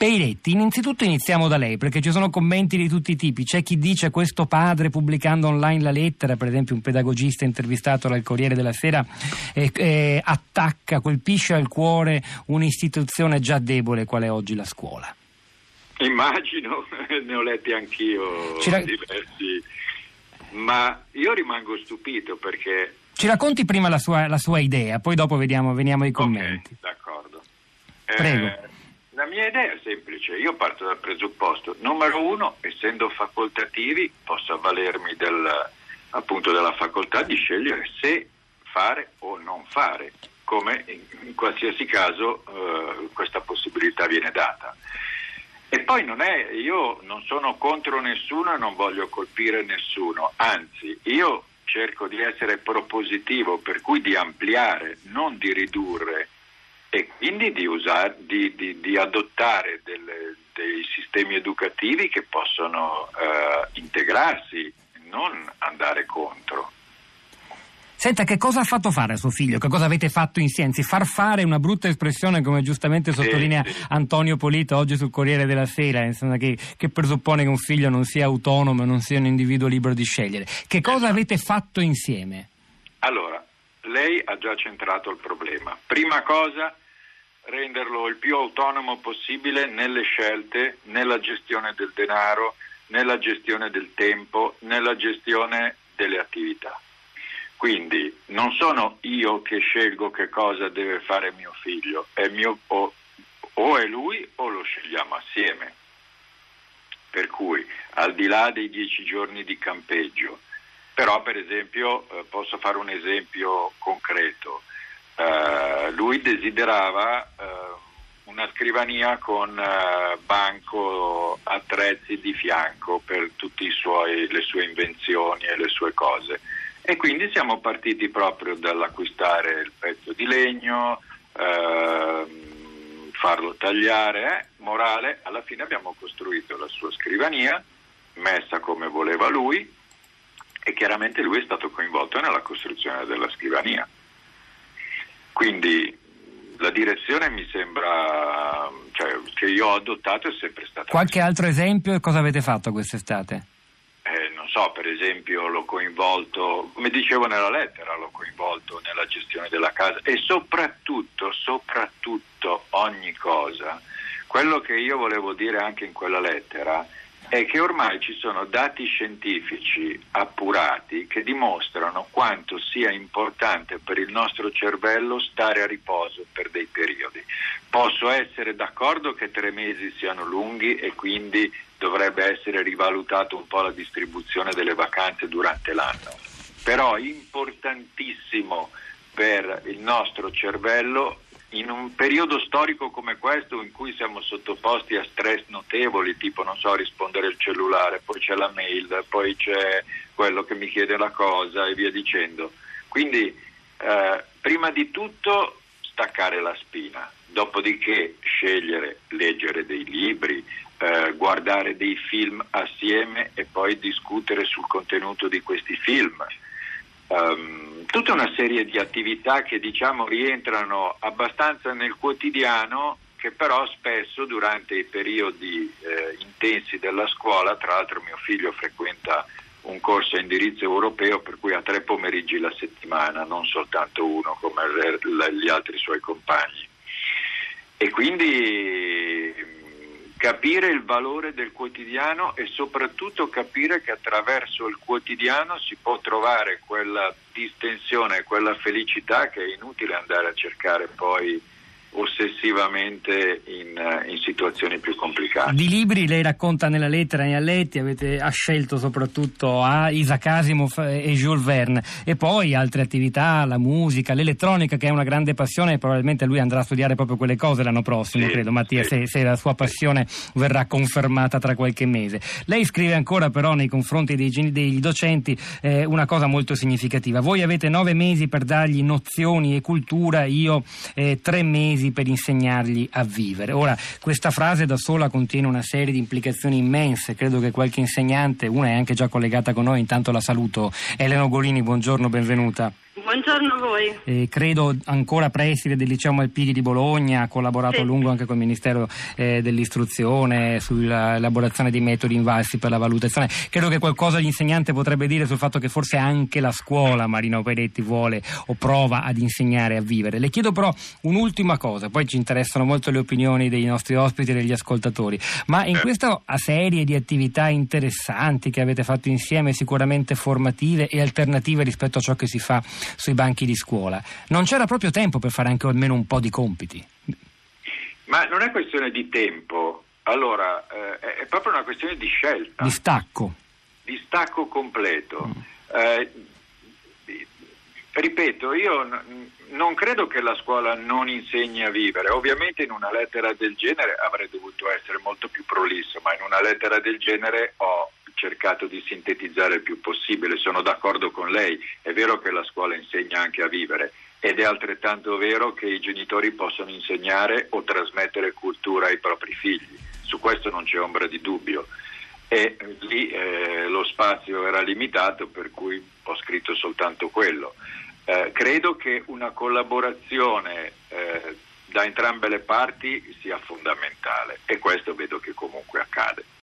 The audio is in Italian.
Peiretti, innanzitutto iniziamo da lei perché ci sono commenti di tutti i tipi. C'è chi dice questo padre pubblicando online la lettera, per esempio un pedagogista intervistato dal Corriere della Sera, eh, eh, attacca, colpisce al cuore un'istituzione già debole qual è oggi la scuola. Immagino, ne ho letti anch'io C'era... diversi, ma io rimango stupito perché... Ci racconti prima la sua, la sua idea, poi dopo vediamo, veniamo ai commenti. Okay, d'accordo. Prego. Eh, mia idea è semplice, io parto dal presupposto, numero uno, essendo facoltativi, posso avvalermi del, appunto della facoltà di scegliere se fare o non fare, come in, qualsiasi caso eh, questa possibilità viene data. E poi non è, io non sono contro nessuno e non voglio colpire nessuno, anzi io cerco di essere propositivo, per cui di ampliare, non di ridurre e quindi di, usare, di, di, di adottare delle, dei sistemi educativi che possono eh, integrarsi, non andare contro. Senta, che cosa ha fatto fare a suo figlio? Che cosa avete fatto insieme? Far fare una brutta espressione, come giustamente sottolinea sì, sì. Antonio Polito oggi sul Corriere della Sera, insomma, che, che, presuppone che un figlio non sia autonomo, non sia un individuo libero di scegliere. Che cosa esatto. avete fatto insieme? Allora, lei ha già centrato il problema. Prima cosa, renderlo il più autonomo possibile nelle scelte, nella gestione del denaro, nella gestione del tempo, nella gestione delle attività. Quindi non sono io che scelgo che cosa deve fare mio figlio, è mio, o, o è lui o lo scegliamo assieme. Per cui al di là dei dieci giorni di campeggio, però per esempio eh, posso fare un esempio concreto, eh, lui desiderava eh, una scrivania con eh, banco attrezzi di fianco per tutte le sue invenzioni e le sue cose. E quindi siamo partiti proprio dall'acquistare il pezzo di legno, ehm, farlo tagliare, eh? morale, alla fine abbiamo costruito la sua scrivania, messa come voleva lui e chiaramente lui è stato coinvolto nella costruzione della scrivania. Quindi la direzione mi sembra cioè, che io ho adottato è sempre stata. Qualche questa. altro esempio e cosa avete fatto quest'estate? Eh, non so, per esempio l'ho coinvolto, come dicevo nella lettera, l'ho coinvolto nella gestione della casa e soprattutto, soprattutto ogni cosa, quello che io volevo dire anche in quella lettera è che ormai ci sono dati scientifici appurati che dimostrano quanto sia importante per il nostro cervello stare a riposo per dei periodi. Posso essere d'accordo che tre mesi siano lunghi e quindi dovrebbe essere rivalutata un po' la distribuzione delle vacanze durante l'anno, però è importantissimo per il nostro cervello in un periodo storico come questo in cui siamo sottoposti a stress notevoli, tipo non so rispondere al cellulare, poi c'è la mail, poi c'è quello che mi chiede la cosa e via dicendo. Quindi eh, prima di tutto staccare la spina, dopodiché scegliere, leggere dei libri, eh, guardare dei film assieme e poi discutere sul contenuto di questi film. Um, tutta una serie di attività che diciamo rientrano abbastanza nel quotidiano che però spesso durante i periodi eh, intensi della scuola, tra l'altro mio figlio frequenta un corso a indirizzo europeo per cui ha tre pomeriggi la settimana, non soltanto uno come gli altri suoi compagni. E quindi capire il valore del quotidiano e soprattutto capire che attraverso il quotidiano si può trovare quella distensione, quella felicità che è inutile andare a cercare poi ossessivamente in, in, situazioni più complicate. Di libri lei racconta nella lettera ne ha letti, avete, ha scelto soprattutto a Isaac Asimov e Jules Verne e poi altre attività, la musica, l'elettronica che è una grande passione e probabilmente lui andrà a studiare proprio quelle cose l'anno prossimo, sì, credo Mattia, sì. se, se, la sua passione verrà confermata tra qualche mese. Lei scrive ancora però nei confronti dei, dei docenti eh, una cosa molto significativa, voi avete nove mesi per dargli nozioni e cultura, io eh, tre mesi mesi per insegnargli a vivere. Ora, questa frase da sola contiene una serie di implicazioni immense, credo che qualche insegnante, una è anche già collegata con noi, intanto la saluto. Elena Golini, buongiorno, benvenuta. Buongiorno a voi. Eh, credo ancora preside del liceo Malpighi di Bologna, ha collaborato sì. a lungo anche con il Ministero eh, dell'Istruzione sull'elaborazione dei metodi invalsi per la valutazione. Credo che qualcosa l'insegnante potrebbe dire sul fatto che forse anche la scuola Marino Peretti vuole o prova ad insegnare a vivere. Le chiedo però un'ultima cosa, poi ci interessano molto le opinioni dei nostri ospiti e degli ascoltatori, ma in questa serie di attività interessanti che avete fatto insieme, sicuramente formative e alternative rispetto a ciò che si fa sui banchi di scuola. Non c'era proprio tempo per fare anche almeno un po' di compiti? Ma non è questione di tempo, allora eh, è proprio una questione di scelta. Di stacco. Di stacco completo. Mm. Eh, ripeto, io n- non credo che la scuola non insegni a vivere. Ovviamente in una lettera del genere avrei dovuto essere molto più prolisso, ma in una lettera del genere ho cercato di sintetizzare il più possibile, sono d'accordo con lei, è vero che la scuola insegna anche a vivere ed è altrettanto vero che i genitori possono insegnare o trasmettere cultura ai propri figli, su questo non c'è ombra di dubbio e lì eh, lo spazio era limitato per cui ho scritto soltanto quello. Eh, credo che una collaborazione eh, da entrambe le parti sia fondamentale e questo vedo che comunque accade.